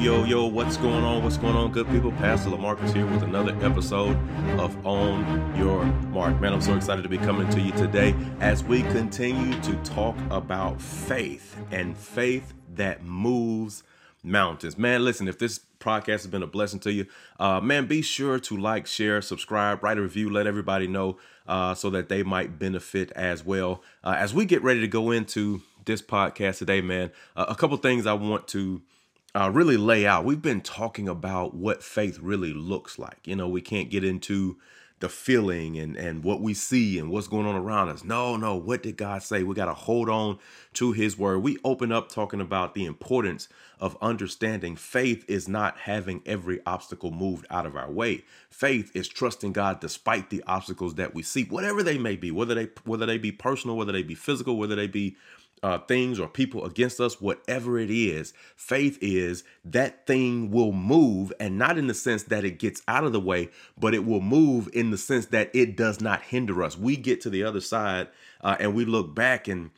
Yo, yo, what's going on? What's going on, good people? Pastor Lamarcus here with another episode of On Your Mark. Man, I'm so excited to be coming to you today as we continue to talk about faith and faith that moves mountains. Man, listen, if this podcast has been a blessing to you, uh, man, be sure to like, share, subscribe, write a review, let everybody know uh, so that they might benefit as well. Uh, as we get ready to go into this podcast today, man, uh, a couple things I want to uh, really lay out. We've been talking about what faith really looks like. You know, we can't get into the feeling and and what we see and what's going on around us. No, no, what did God say? We got to hold on to his word. We open up talking about the importance of understanding faith is not having every obstacle moved out of our way. Faith is trusting God despite the obstacles that we see, whatever they may be, whether they whether they be personal, whether they be physical, whether they be uh, things or people against us, whatever it is, faith is that thing will move, and not in the sense that it gets out of the way, but it will move in the sense that it does not hinder us. We get to the other side uh, and we look back and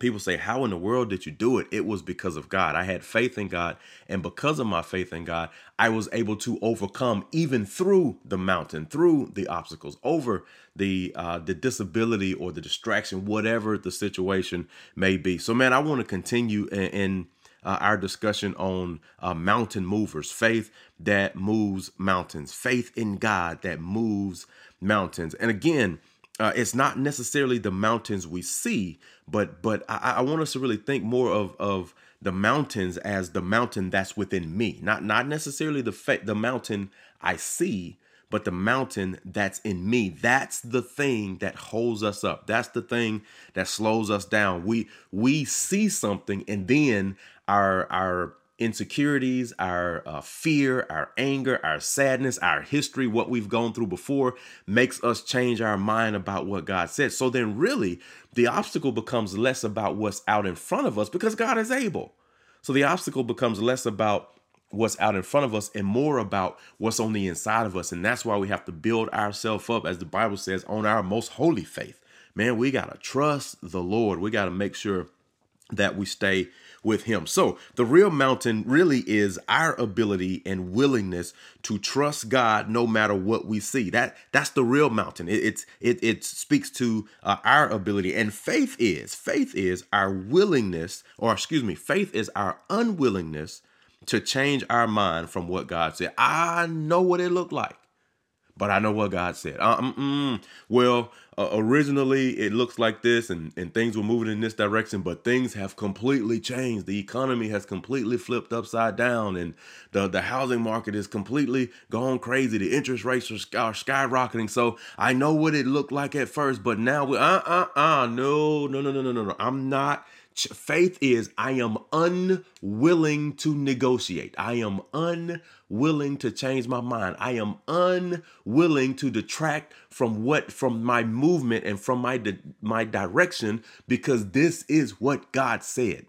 People say, How in the world did you do it? It was because of God. I had faith in God. And because of my faith in God, I was able to overcome even through the mountain, through the obstacles, over the uh, the disability or the distraction, whatever the situation may be. So, man, I want to continue in, in uh, our discussion on uh, mountain movers, faith that moves mountains, faith in God that moves mountains. And again, uh, it's not necessarily the mountains we see, but but I, I want us to really think more of of the mountains as the mountain that's within me, not not necessarily the fa- the mountain I see, but the mountain that's in me. That's the thing that holds us up. That's the thing that slows us down. We we see something and then our our insecurities, our uh, fear, our anger, our sadness, our history, what we've gone through before makes us change our mind about what God said. So then, really, the obstacle becomes less about what's out in front of us because God is able. So the obstacle becomes less about what's out in front of us and more about what's on the inside of us. And that's why we have to build ourselves up, as the Bible says, on our most holy faith. Man, we got to trust the Lord. We got to make sure that we stay with him. So, the real mountain really is our ability and willingness to trust God no matter what we see. That that's the real mountain. It, it's it it speaks to uh, our ability and faith is faith is our willingness or excuse me, faith is our unwillingness to change our mind from what God said. I know what it looked like but I know what God said. Uh, well, uh, originally it looks like this and, and things were moving in this direction, but things have completely changed. The economy has completely flipped upside down and the, the housing market is completely gone crazy. The interest rates are, are skyrocketing. So I know what it looked like at first, but now we, uh, uh, uh, no, no, no, no, no, no, no. I'm not Faith is I am unwilling to negotiate. I am unwilling to change my mind. I am unwilling to detract from what from my movement and from my my direction because this is what God said.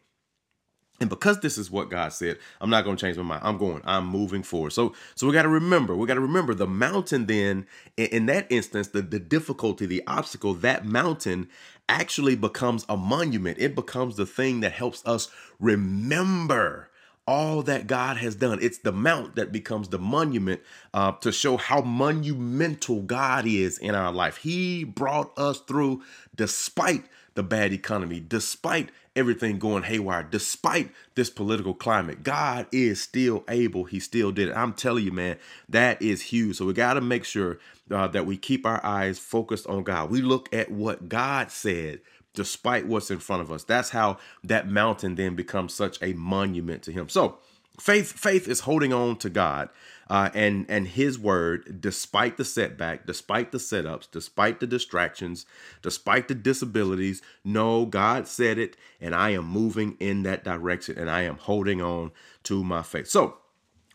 And because this is what God said, I'm not going to change my mind. I'm going. I'm moving forward. So, so we got to remember. We got to remember the mountain. Then, in, in that instance, the the difficulty, the obstacle, that mountain actually becomes a monument. It becomes the thing that helps us remember all that God has done. It's the mount that becomes the monument uh, to show how monumental God is in our life. He brought us through despite the bad economy, despite everything going haywire, despite this political climate. God is still able. He still did it. I'm telling you, man, that is huge. So we got to make sure uh, that we keep our eyes focused on God. We look at what God said despite what's in front of us. That's how that mountain then becomes such a monument to him. So, faith faith is holding on to God uh, and and His word, despite the setback, despite the setups, despite the distractions, despite the disabilities. No, God said it, and I am moving in that direction, and I am holding on to my faith. So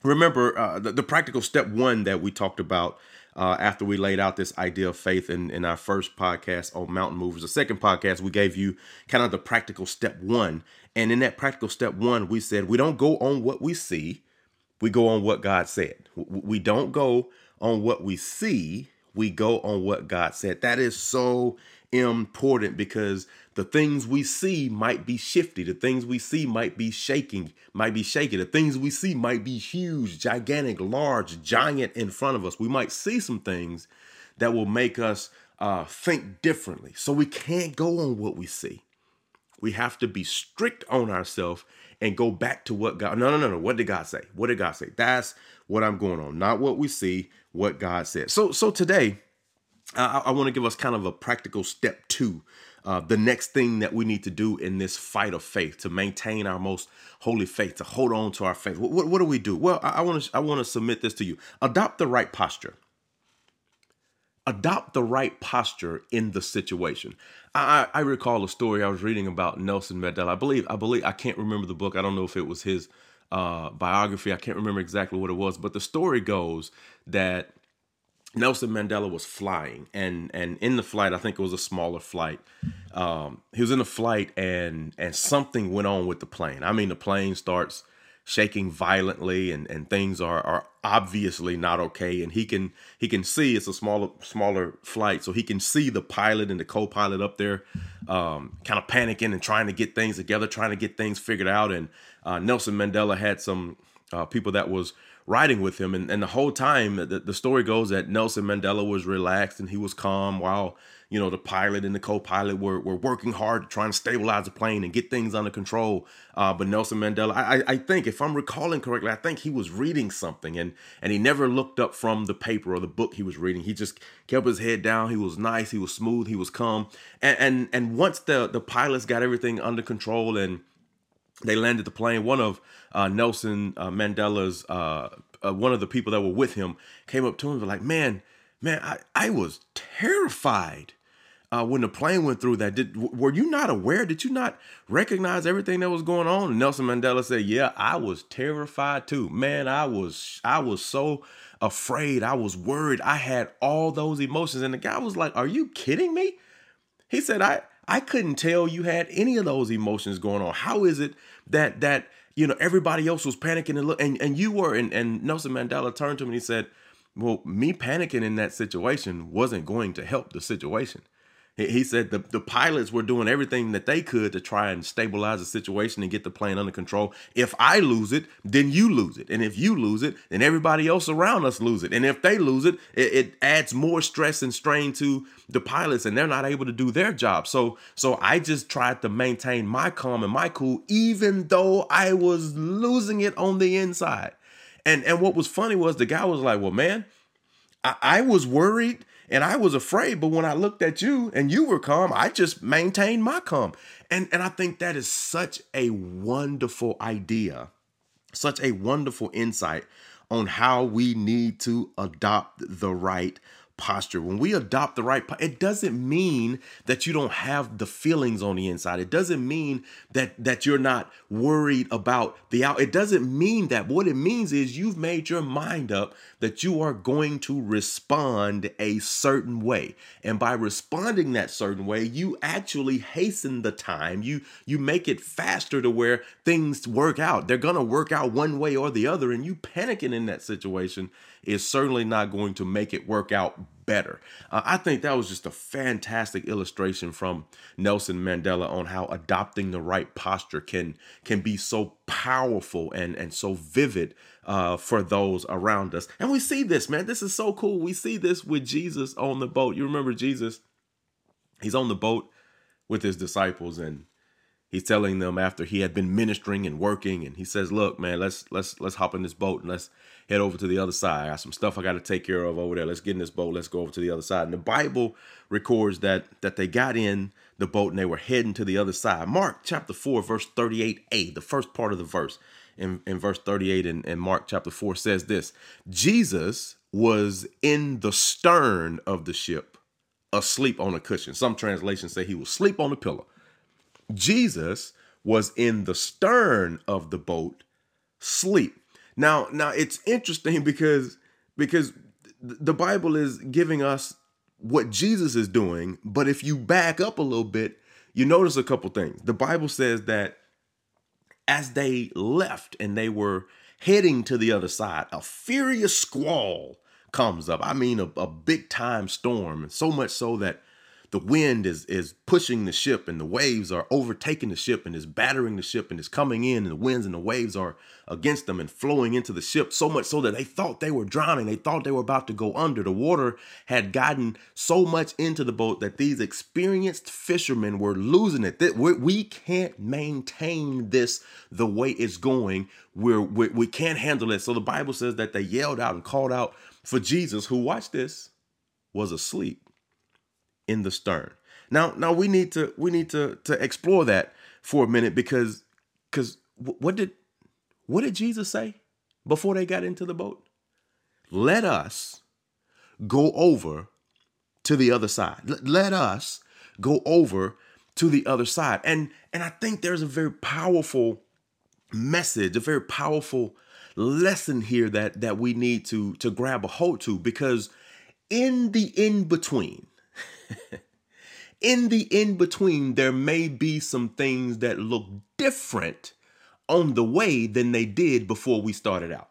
remember uh, the, the, practical step one that we talked about uh, after we laid out this idea of faith in, in our first podcast on mountain movers the second podcast we gave you kind of the practical step one and in that practical step one we said we don't go on what we see we go on what God said. We don't go on what we see, we go on what God said. That is so important because the things we see might be shifty. The things we see might be shaking, might be shaky. The things we see might be huge, gigantic, large, giant in front of us. We might see some things that will make us uh, think differently. So we can't go on what we see. We have to be strict on ourselves and go back to what God. No, no, no, no. What did God say? What did God say? That's what I'm going on, not what we see. What God said. So, so today, I, I want to give us kind of a practical step two uh, the next thing that we need to do in this fight of faith to maintain our most holy faith, to hold on to our faith. What, what, what do we do? Well, I want to I want to submit this to you. Adopt the right posture. Adopt the right posture in the situation. I, I recall a story I was reading about Nelson Mandela. I believe I believe I can't remember the book. I don't know if it was his uh, biography. I can't remember exactly what it was, but the story goes that Nelson Mandela was flying, and and in the flight, I think it was a smaller flight. Um, he was in the flight, and and something went on with the plane. I mean, the plane starts shaking violently, and and things are are obviously not okay. And he can he can see it's a smaller smaller flight, so he can see the pilot and the co-pilot up there, um, kind of panicking and trying to get things together, trying to get things figured out. And uh, Nelson Mandela had some uh, people that was riding with him. And, and the whole time, the, the story goes that Nelson Mandela was relaxed and he was calm while, you know, the pilot and the co pilot were, were working hard trying to stabilize the plane and get things under control. Uh, but Nelson Mandela, I, I think, if I'm recalling correctly, I think he was reading something and, and he never looked up from the paper or the book he was reading. He just kept his head down. He was nice, he was smooth, he was calm. And, and, and once the, the pilots got everything under control and they landed the plane. One of uh, Nelson uh, Mandela's, uh, uh, one of the people that were with him, came up to him and was like, "Man, man, I, I was terrified uh, when the plane went through that. Did were you not aware? Did you not recognize everything that was going on?" And Nelson Mandela said, "Yeah, I was terrified too. Man, I was I was so." afraid i was worried i had all those emotions and the guy was like are you kidding me he said i I couldn't tell you had any of those emotions going on. How is it that that you know everybody else was panicking and look and, and you were and, and Nelson Mandela turned to me and he said, Well, me panicking in that situation wasn't going to help the situation. He said the, the pilots were doing everything that they could to try and stabilize the situation and get the plane under control. If I lose it, then you lose it. And if you lose it, then everybody else around us lose it. And if they lose it, it, it adds more stress and strain to the pilots and they're not able to do their job. So so I just tried to maintain my calm and my cool, even though I was losing it on the inside. And and what was funny was the guy was like, Well, man, I, I was worried and I was afraid, but when I looked at you and you were calm, I just maintained my calm. And and I think that is such a wonderful idea, such a wonderful insight on how we need to adopt the right posture. When we adopt the right, it doesn't mean that you don't have the feelings on the inside. It doesn't mean that that you're not worried about the out. It doesn't mean that. What it means is you've made your mind up that you are going to respond a certain way. And by responding that certain way, you actually hasten the time. You you make it faster to where things work out. They're to work out one way or the other and you panicking in that situation is certainly not going to make it work out better. Uh, I think that was just a fantastic illustration from Nelson Mandela on how adopting the right posture can can be so powerful and and so vivid uh, for those around us. And we see this, man. This is so cool. We see this with Jesus on the boat. You remember Jesus? He's on the boat with his disciples and he's telling them after he had been ministering and working and he says look man let's let's let's hop in this boat and let's head over to the other side. I got some stuff i got to take care of over there. Let's get in this boat. Let's go over to the other side. And the bible records that that they got in the boat and they were heading to the other side. Mark chapter 4 verse 38a the first part of the verse. In, in verse 38 in, in mark chapter 4 says this jesus was in the stern of the ship asleep on a cushion. Some translations say he was asleep on a pillow Jesus was in the stern of the boat, sleep. Now, now it's interesting because because the Bible is giving us what Jesus is doing, but if you back up a little bit, you notice a couple things. The Bible says that as they left and they were heading to the other side, a furious squall comes up. I mean, a, a big time storm, so much so that the wind is is pushing the ship and the waves are overtaking the ship and is battering the ship and is coming in and the winds and the waves are against them and flowing into the ship so much so that they thought they were drowning. They thought they were about to go under. The water had gotten so much into the boat that these experienced fishermen were losing it. We can't maintain this the way it's going. We're, we we can't handle it. So the bible says that they yelled out and called out for jesus who watched this was asleep in the stern. Now, now we need to we need to to explore that for a minute because because what did what did Jesus say before they got into the boat? Let us go over to the other side. Let us go over to the other side. And and I think there's a very powerful message, a very powerful lesson here that that we need to to grab a hold to because in the in between in the in between, there may be some things that look different on the way than they did before we started out.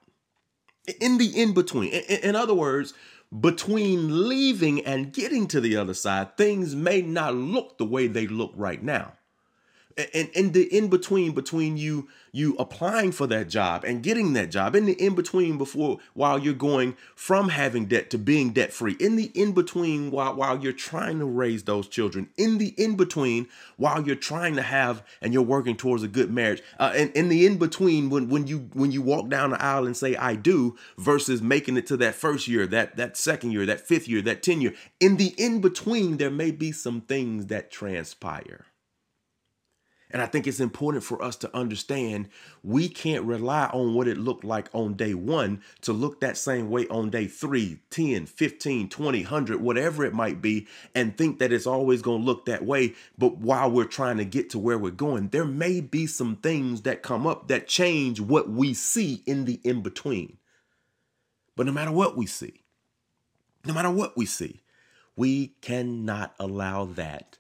In the in between, in, other words, between leaving and getting to the other side, things may not look the way they look right now and in the in between between you you applying for that job and getting that job in the in between before while you're going from having debt to being debt free in the in between while while you're trying to raise those children in the in between while you're trying to have and you're working towards a good marriage uh, and in the in between when when you when you walk down the aisle and say I do versus making it to that first year that that second year that fifth year that 10 year. In the in between there may be some things that transpire and I think it's important for us to understand we can't rely on what it looked like on day one to look that same way on day 3, 10, 15, 20, 100, whatever it might be, and think that it's always going to look that way. But while we're trying to get to where we're going, there may be some things that come up that change what we see in the in between. But no matter what we see, no matter what we see, we cannot allow that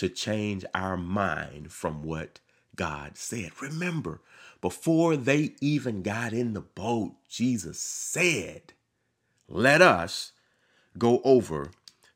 to change our mind from what God said. Remember, before they even got in the boat, Jesus said, "Let us go over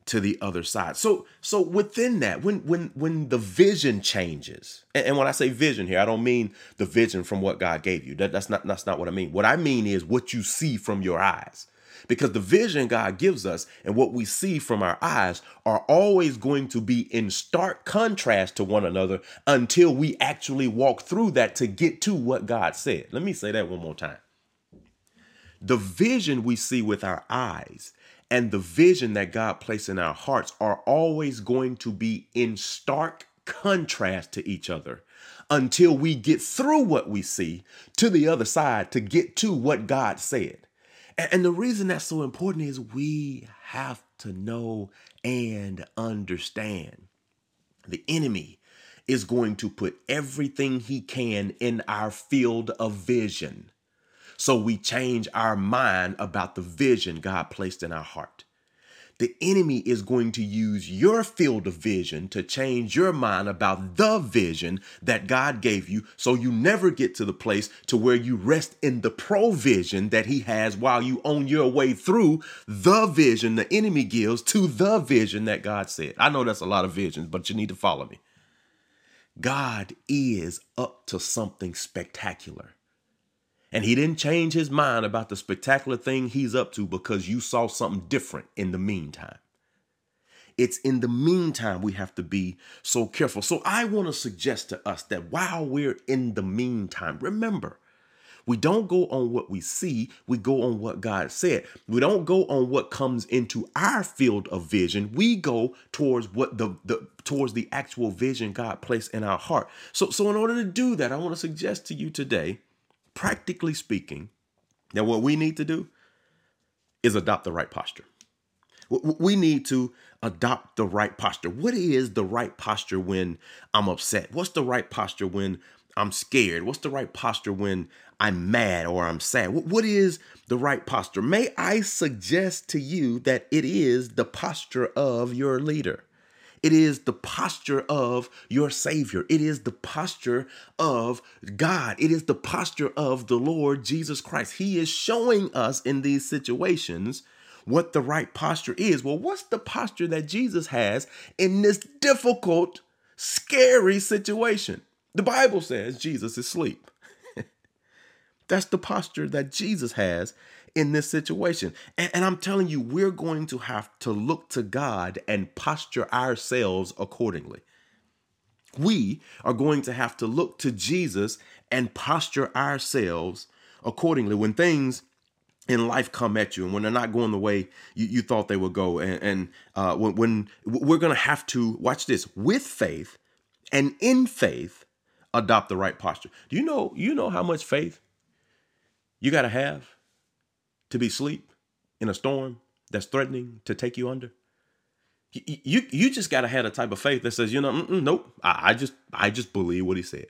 to the other side." So, so within that, when when when the vision changes, and, and when I say vision here, I don't mean the vision from what God gave you. That, that's not that's not what I mean. What I mean is what you see from your eyes because the vision God gives us and what we see from our eyes are always going to be in stark contrast to one another until we actually walk through that to get to what God said. Let me say that one more time. The vision we see with our eyes and the vision that God placed in our hearts are always going to be in stark contrast to each other until we get through what we see to the other side to get to what God said. And the reason that's so important is we have to know and understand. The enemy is going to put everything he can in our field of vision. So we change our mind about the vision God placed in our heart the enemy is going to use your field of vision to change your mind about the vision that God gave you so you never get to the place to where you rest in the provision that he has while you on your way through the vision the enemy gives to the vision that God said. I know that's a lot of visions, but you need to follow me. God is up to something spectacular. And he didn't change his mind about the spectacular thing he's up to because you saw something different in the meantime. It's in the meantime we have to be so careful. So I want to suggest to us that while we're in the meantime, remember, we don't go on what we see, we go on what God said. We don't go on what comes into our field of vision. We go towards what the, the towards the actual vision God placed in our heart. So so in order to do that, I want to suggest to you today practically speaking, that what we need to do is adopt the right posture. We need to adopt the right posture. What is the right posture when I'm upset? What's the right posture when I'm scared? What's the right posture when I'm mad or I'm sad? What is the right posture? May I suggest to you that it is the posture of your leader. It is the posture of your Savior. It is the posture of God. It is the posture of the Lord Jesus Christ. He is showing us in these situations what the right posture is. Well, what's the posture that Jesus has in this difficult, scary situation? The Bible says Jesus is asleep. That's the posture that Jesus has in this situation. And, and, I'm telling you, we're going to have to look to God and posture ourselves accordingly. We are going to have to look to Jesus and posture ourselves accordingly when things in life come at you and when they're not going the way you, you thought they would go. And, and uh, when, when we're going to have to, watch this, with faith and in faith, adopt the right posture. Do you know, you know how much faith you got to have to be asleep in a storm that's threatening to take you under? You you, you just got to have a type of faith that says, you know, nope, I, I just I just believe what he said.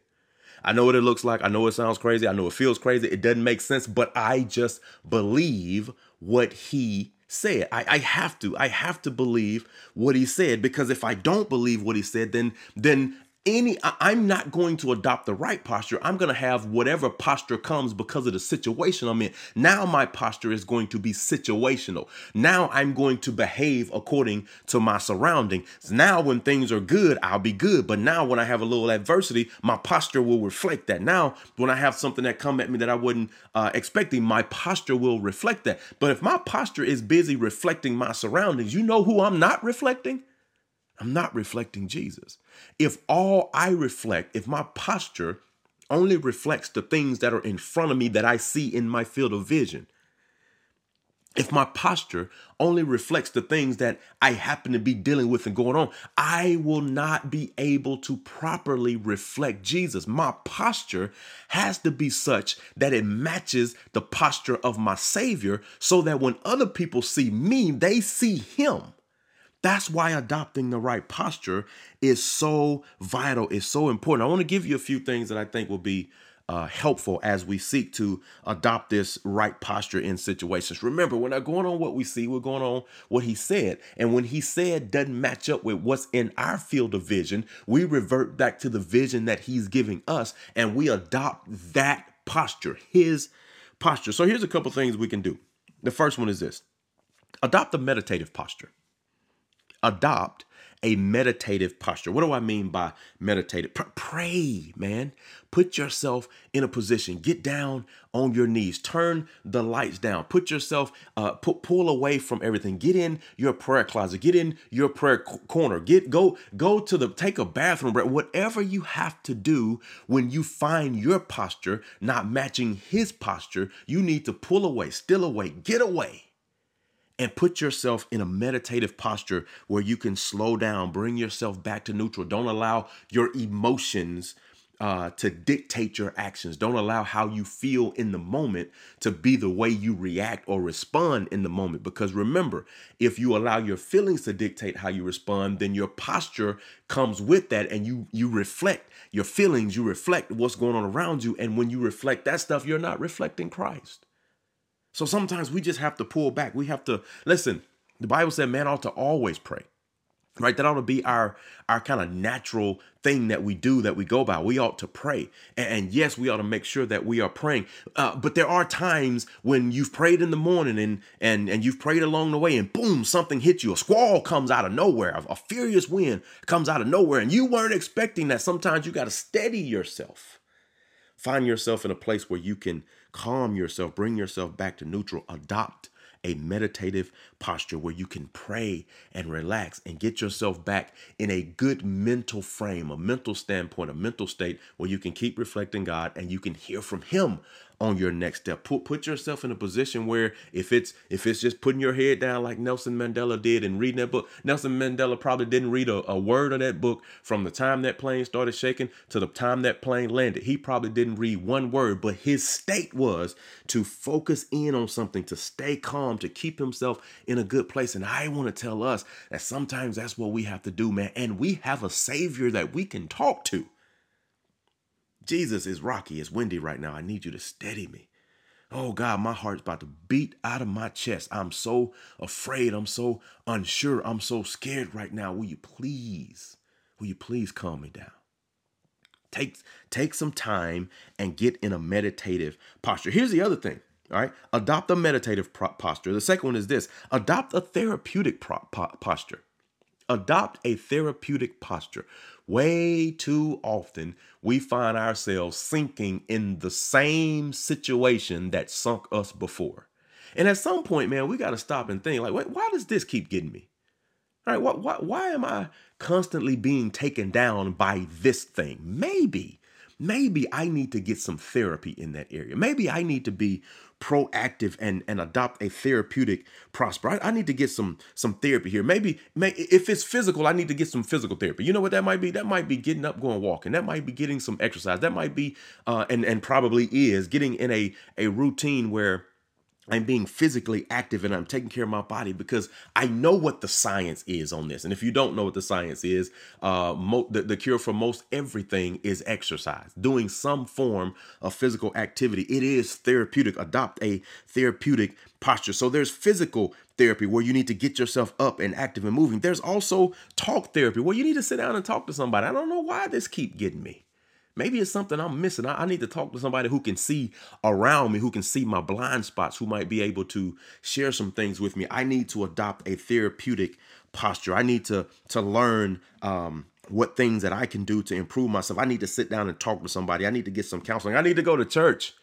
I know what it looks like. I know it sounds crazy. I know it feels crazy. It doesn't make sense, but I just believe what he said. I, I have to. I have to believe what he said because if I don't believe what he said, then then any i'm not going to adopt the right posture. I'm going to have whatever posture comes because of the situation i'm in. Now my posture is going to be situational. Now i'm going to behave according to my surroundings. Now when things are good i'll be good. But now when i have a little adversity my posture will reflect that. Now when i have something that come at me that i wasn't uh, expecting my posture will reflect that. But if my posture is busy reflecting my surroundings you know who i'm not reflecting I'm not reflecting Jesus. If all I reflect, if my posture only reflects the things that are in front of me that I see in my field of vision, if my posture only reflects the things that I happen to be dealing with and going on, I will not be able to properly reflect Jesus. My posture has to be such that it matches the posture of my Savior so that when other people see me, they see Him. That's why adopting the right posture is so vital, is so important. I want to give you a few things that I think will be uh, helpful as we seek to adopt this right posture in situations. Remember, we're not going on what we see, we're going on what he said. And when he said doesn't match up with what's in our field of vision, we revert back to the vision that he's giving us and we adopt that posture, his posture. So here's a couple things we can do. The first one is this adopt a meditative posture adopt a meditative posture. What do I mean by meditative? Pray, man. Put yourself in a position. Get down on your knees. Turn the lights down. Put yourself, uh, pu- pull away from everything. Get in your prayer closet. Get in your prayer corner. Get go go to the take a bathroom break. Whatever you have to do when you find your posture not matching His posture, you need to pull away, still away, get away and put yourself in a meditative posture where you can slow down, bring yourself back to neutral. Don't allow your emotions uh, to dictate your actions. Don't allow how you feel in the moment to be the way you react or respond in the moment. Because remember, if you allow your feelings to dictate how you respond, then your posture comes with that, and you you reflect your feelings. You reflect what's going on around you, and when you reflect that stuff, you're not reflecting Christ. So sometimes we just have to pull back. We have to listen. The Bible said man ought to always pray. Right? That ought to be our our kind of natural thing that we do that we go by. We ought to pray. And, and yes, we ought to make sure that we are praying. Uh, but there are times when you've prayed in the morning and and and you've prayed along the way and boom, something hits you. A squall comes out of nowhere. A, a furious wind comes out of nowhere and you weren't expecting that. Sometimes you got to steady yourself. Find yourself in a place where you can calm yourself, bring yourself back to neutral, adopt a meditative posture where you can pray and relax and get yourself back in a good mental frame, a mental standpoint, a mental state where you can keep reflecting God and you can hear from Him on your next step. Put put yourself in a position where if it's if it's just putting your head down like Nelson Mandela did and reading that book, Nelson Mandela probably didn't read a, a word of that book from the time that plane started shaking to the time that plane landed. He probably didn't read one word, but his state was to focus in on something, to stay calm, to keep himself in a good place. And I want to tell us that sometimes that's what we have to do, man. And we have a savior that we can talk to. Jesus is rocky, it's windy right now. I need you to steady me. Oh God, my heart's about to beat out of my chest. I'm so afraid. I'm so unsure. I'm so scared right now. Will you please, will you please calm me down? Take, take some time and get in a meditative posture. Here's the other thing All right. Adopt a meditative posture. The second one is this adopt a therapeutic posture. Adopt a therapeutic posture. Way too often, we find ourselves sinking in the same situation that sunk us before. And at some point, man, we got to stop and think like, wait, why does this keep getting me? All right, why, why, why am I constantly being taken down by this thing? Maybe, maybe I need to get some therapy in that area. Maybe I need to be proactive and and adopt a therapeutic prosper. I, I, need to get some some therapy here. Maybe may, if it's physical, I need to get some physical therapy. You know what that might be? That might be getting up, going walking. That might be getting some exercise. That might be uh, and and probably is getting in a a routine where I'm being physically active and I'm taking care of my body because I know what the science is on this. And if you don't know what the science is, uh, mo- the, the cure for most everything is exercise, doing some form of physical activity. It is therapeutic. Adopt a therapeutic posture. So there's physical therapy where you need to get yourself up and active and moving. There's also talk therapy where you need to sit down and talk to somebody. I don't know why this keep getting me. Maybe it's something I'm missing. I, I, need to talk to somebody who can see around me, who can see my blind spots, who might be able to share some things with me. I need to adopt a therapeutic posture. I need to to learn um, what things that I can do to improve myself. I need to sit down and talk to somebody. I need to get some counseling. I need to go to church.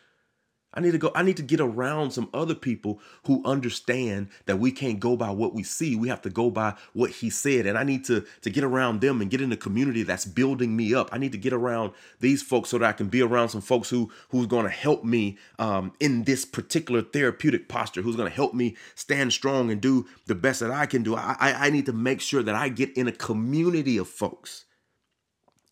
I need to go, I need to get around some other people who understand that we can't go by what we see. We have to go by what he said. And I need to, to get around them and get in a community that's building me up. I need to get around these folks so that I can be around some folks who who's going to help me um, in this particular therapeutic posture, who's going to help me stand strong and do the best that I can do. I, I, I need to make sure that I get in a community of folks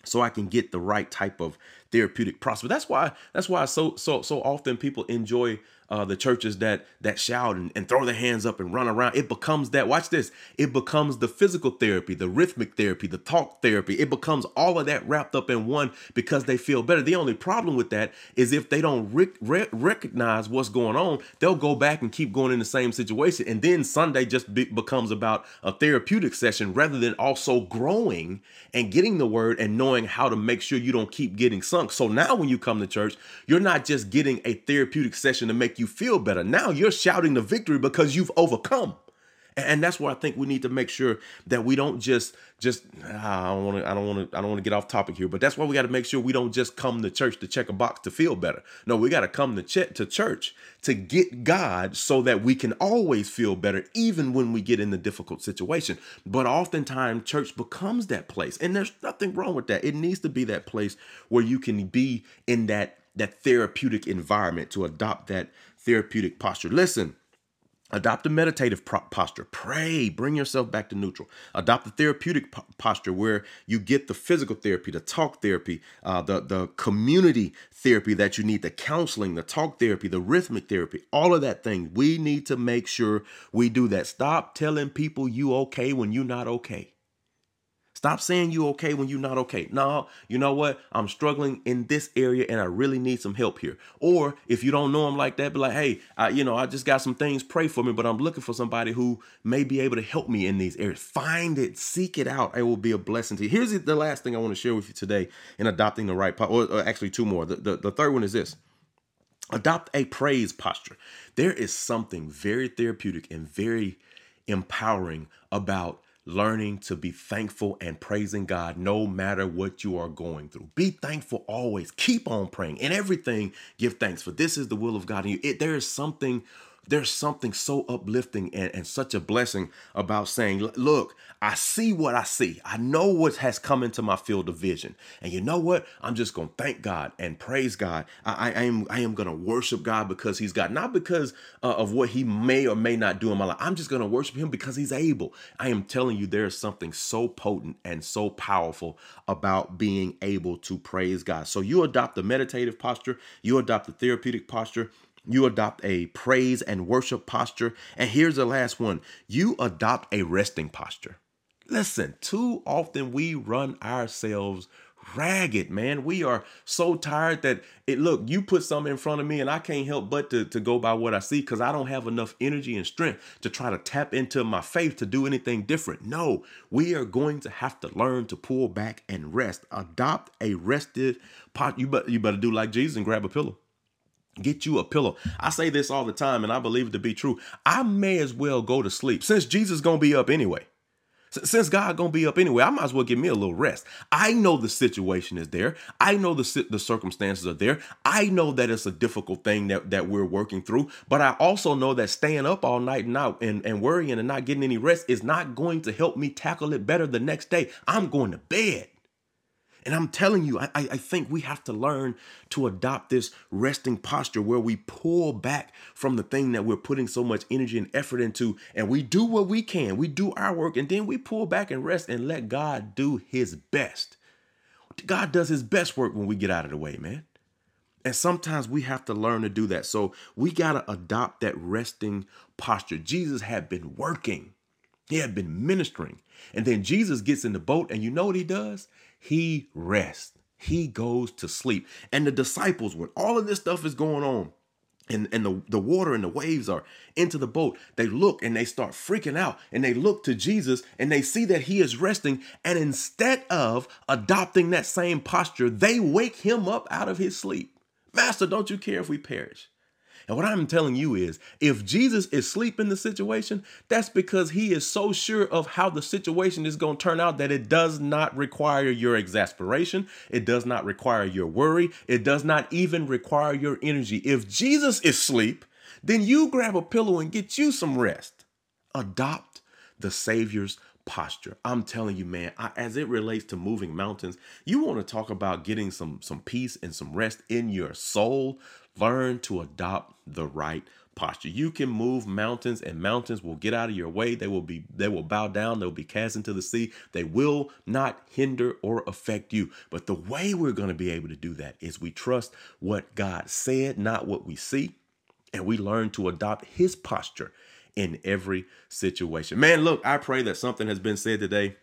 so I can get the right type of therapeutic process. That's why that's why so so so often people enjoy uh, the churches that that shout and, and throw their hands up and run around. It becomes that. Watch this. It becomes the physical therapy, the rhythmic therapy, the talk therapy. It becomes all of that wrapped up in one because they feel better. The only problem with that is if they don't re- re- recognize what's going on, they'll go back and keep going in the same situation, and then Sunday just be- becomes about a therapeutic session rather than also growing and getting the word and knowing how to make sure you don't keep getting sunk. So now when you come to church, you're not just getting a therapeutic session to make you feel better. Now you're shouting the victory because you've overcome. And that's where I think we need to make sure that we don't just just ah, I don't want to I don't want to I don't want to get off topic here, but that's why we got to make sure we don't just come to church to check a box to feel better. No, we got to come to ch- to church to get God so that we can always feel better even when we get in the difficult situation. But oftentimes church becomes that place, and there's nothing wrong with that. It needs to be that place where you can be in that that therapeutic environment to adopt that therapeutic posture. Listen, Adopt a meditative posture. Pray. Bring yourself back to neutral. Adopt a therapeutic posture where you get the physical therapy, the talk therapy, uh, the, the community therapy that you need, the counseling, the talk therapy, the rhythmic therapy, all of that thing. We need to make sure we do that. Stop telling people you okay when you're not okay. Stop saying you okay when you're not okay. No, you know what? I'm struggling in this area and I really need some help here. Or if you don't know them like that, be like, hey, I, you know, I just got some things. Pray for me, but I'm looking for somebody who may be able to help me in these areas. Find it, seek it out. It will be a blessing to you. Here's the last thing I want to share with you today in adopting the right, po- or, actually two more. The, the, the third one is this. Adopt a praise posture. There is something very therapeutic and very empowering about learning to be thankful and praising God no matter what you are going through. Be thankful always. Keep on praying. In everything, give thanks, for this is the will of God in you. It, there is something there's something so uplifting and, and such a blessing about saying, look, I see what I see. I know what has come into my field of vision. And you know what? I'm just going to thank God and praise God. I, I am, I am going to worship God because he's God, not because uh, of what he may or may not do in my life. I'm just going to worship him because he's able. I am telling you, there is something so potent and so powerful about being able to praise God. So you adopt the meditative posture, you adopt the therapeutic posture you adopt a praise and worship posture. And here's the last one you adopt a resting posture. Listen, too often we run ourselves ragged, man. We are so tired that it look, you put something in front of me and I can't help but to, to go by what I see because I don't have enough energy and strength to try to tap into my faith to do anything different. No, we are going to have to learn to pull back and rest. Adopt a rested pot. You, but, you better do like Jesus and grab a pillow. Get you a pillow. I say this all the time and I believe it to be true. I may as well go to sleep since Jesus going to be up anyway. Since God gonna be up anyway, I might as well give me a little rest. I know the situation is there. I know the the circumstances are there. I know that it's a difficult thing that, that we're working through. But I also know that staying up all night and out and, and worrying and not getting any rest is not going to help me tackle it better the next day. I'm going to bed. And I'm telling you, I, I think we have to learn to adopt this resting posture where we pull back from the thing that we're putting so much energy and effort into, and we do what we can. We do our work, and then we pull back and rest and let God do his best. God does his best work when we get out of the way, man. And sometimes we have to learn to do that. So we got to adopt that resting posture. Jesus had been working, he had been ministering. And then Jesus gets in the boat, and you know what he does? he rests. He goes to sleep. And the disciples, when all of this stuff is going on, and, and the, the water and the waves are into the boat, they look and they start freaking out and they look to Jesus and they see that he is resting. And instead of adopting that same posture, they wake him up out of his sleep. Master, don't you care if we perish? And what I'm telling you is if Jesus is asleep in the situation, that's because he is so sure of how the situation is going to turn out that it does not require your exasperation. It does not require your worry. It does not even require your energy. If Jesus is asleep, then you grab a pillow and get you some rest. Adopt the Savior's posture. I'm telling you, man, I, as it relates to moving mountains, you want to talk about getting some some peace and some rest in your soul. Learn to adopt the right posture. You can move mountains and mountains will get out of your way. They will be they will bow down, they'll be cast into the sea. They will not hinder or affect you. But the way we're going to be able to do that is we trust what God said, not what we see, and we learn to adopt his posture in every situation. Man, look, I pray that something has been said today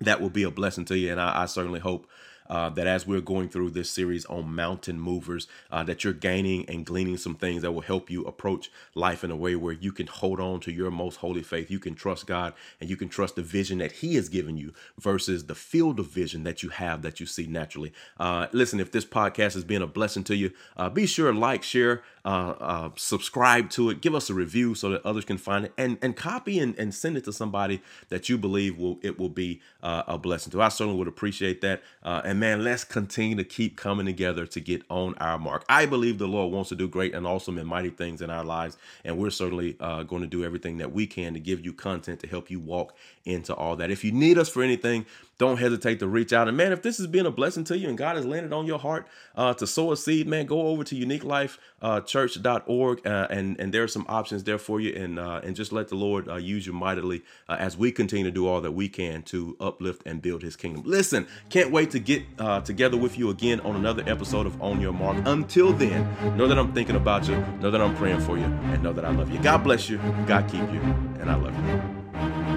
that will be a blessing to you and I, I certainly hope uh, that as we're going through this series on mountain movers, uh, that you're gaining and gleaning some things that will help you approach life in a way where you can hold on to your most holy faith. You can trust God and you can trust the vision that He has given you versus the field of vision that you have that you see naturally. Uh, listen, if this podcast has been a blessing to you, uh, be sure to like, share, uh, uh, subscribe to it, give us a review so that others can find it, and and copy and, and send it to somebody that you believe will it will be a blessing to. I certainly would appreciate that. and and man, let's continue to keep coming together to get on our mark. I believe the Lord wants to do great and awesome and mighty things in our lives. And we're certainly uh, going to do everything that we can to give you content to help you walk into all that. If you need us for anything, don't hesitate to reach out. And man, if this has been a blessing to you and God has landed on your heart uh, to sow a seed, man, go over to uniquelifechurch.org uh, and and there are some options there for you. And uh, and just let the Lord uh, use you mightily uh, as we continue to do all that we can to uplift and build His kingdom. Listen, can't wait to get Uh, together with you again on another episode of On Your Mark. Until then, know that I'm thinking about you, know that I'm praying for you, and know that I love you. God bless you, God keep you, and I love you.